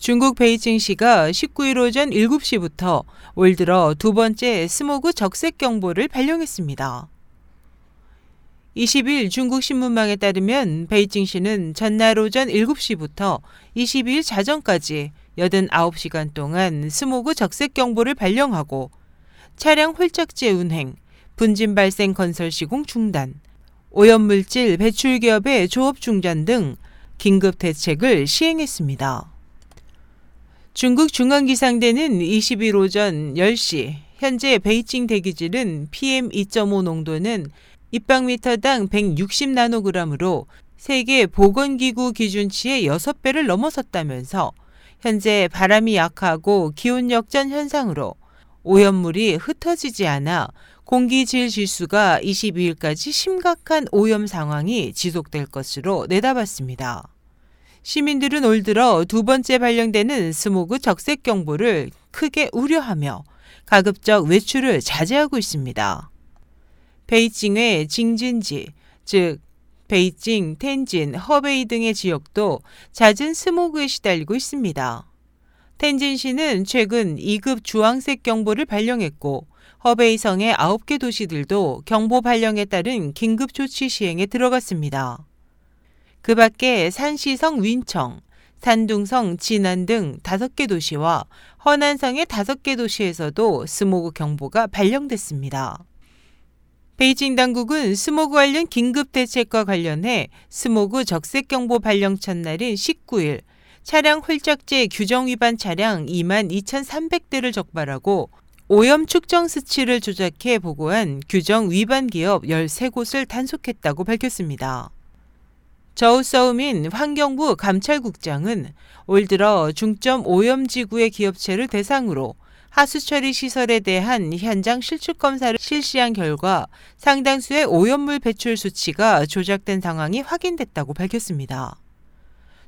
중국 베이징시가 19일 오전 7시부터 올 들어 두 번째 스모그 적색 경보를 발령했습니다. 20일 중국 신문망에 따르면 베이징시는 전날 오전 7시부터 22일 자정까지 89시간 동안 스모그 적색 경보를 발령하고 차량 홀짝제 운행, 분진 발생 건설 시공 중단, 오염물질 배출 기업의 조업 중단 등 긴급 대책을 시행했습니다. 중국 중앙기상대는 20일 오전 10시 현재 베이징 대기질은 PM2.5 농도는 입방미터당 160나노그램으로 세계 보건기구 기준치의 6배를 넘어섰다면서 현재 바람이 약하고 기온 역전 현상으로 오염물이 흩어지지 않아 공기질 지수가 22일까지 심각한 오염 상황이 지속될 것으로 내다봤습니다. 시민들은 올 들어 두 번째 발령되는 스모그 적색 경보를 크게 우려하며 가급적 외출을 자제하고 있습니다. 베이징의 징진지, 즉 베이징, 텐진, 허베이 등의 지역도 잦은 스모그에 시달리고 있습니다. 텐진시는 최근 2급 주황색 경보를 발령했고 허베이성의 9개 도시들도 경보 발령에 따른 긴급 조치 시행에 들어갔습니다. 그 밖에 산시성 윈청, 산둥성 지난 등 5개 도시와 허난성의 5개 도시에서도 스모그 경보가 발령됐습니다. 베이징 당국은 스모그 관련 긴급 대책과 관련해 스모그 적색 경보 발령 첫날인 19일 차량 홀짝제 규정 위반 차량 2만 2,300대를 적발하고 오염 측정 수치를 조작해 보고한 규정 위반 기업 13곳을 단속했다고 밝혔습니다. 저우서우민 환경부 감찰국장은 올 들어 중점 오염 지구의 기업체를 대상으로 하수 처리 시설에 대한 현장 실측 검사를 실시한 결과 상당수의 오염물 배출 수치가 조작된 상황이 확인됐다고 밝혔습니다.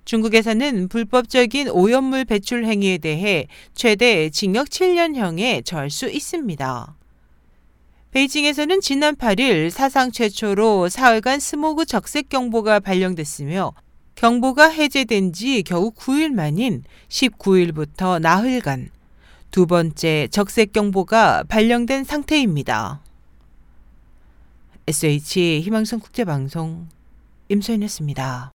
중국에서는 불법적인 오염물 배출 행위에 대해 최대 징역 7년형에 처할 수 있습니다. 베이징에서는 지난 8일 사상 최초로 사흘간 스모그 적색 경보가 발령됐으며 경보가 해제된 지 겨우 9일 만인 19일부터 나흘간 두 번째 적색 경보가 발령된 상태입니다. SH 희망성 국제방송 임소연이었습니다.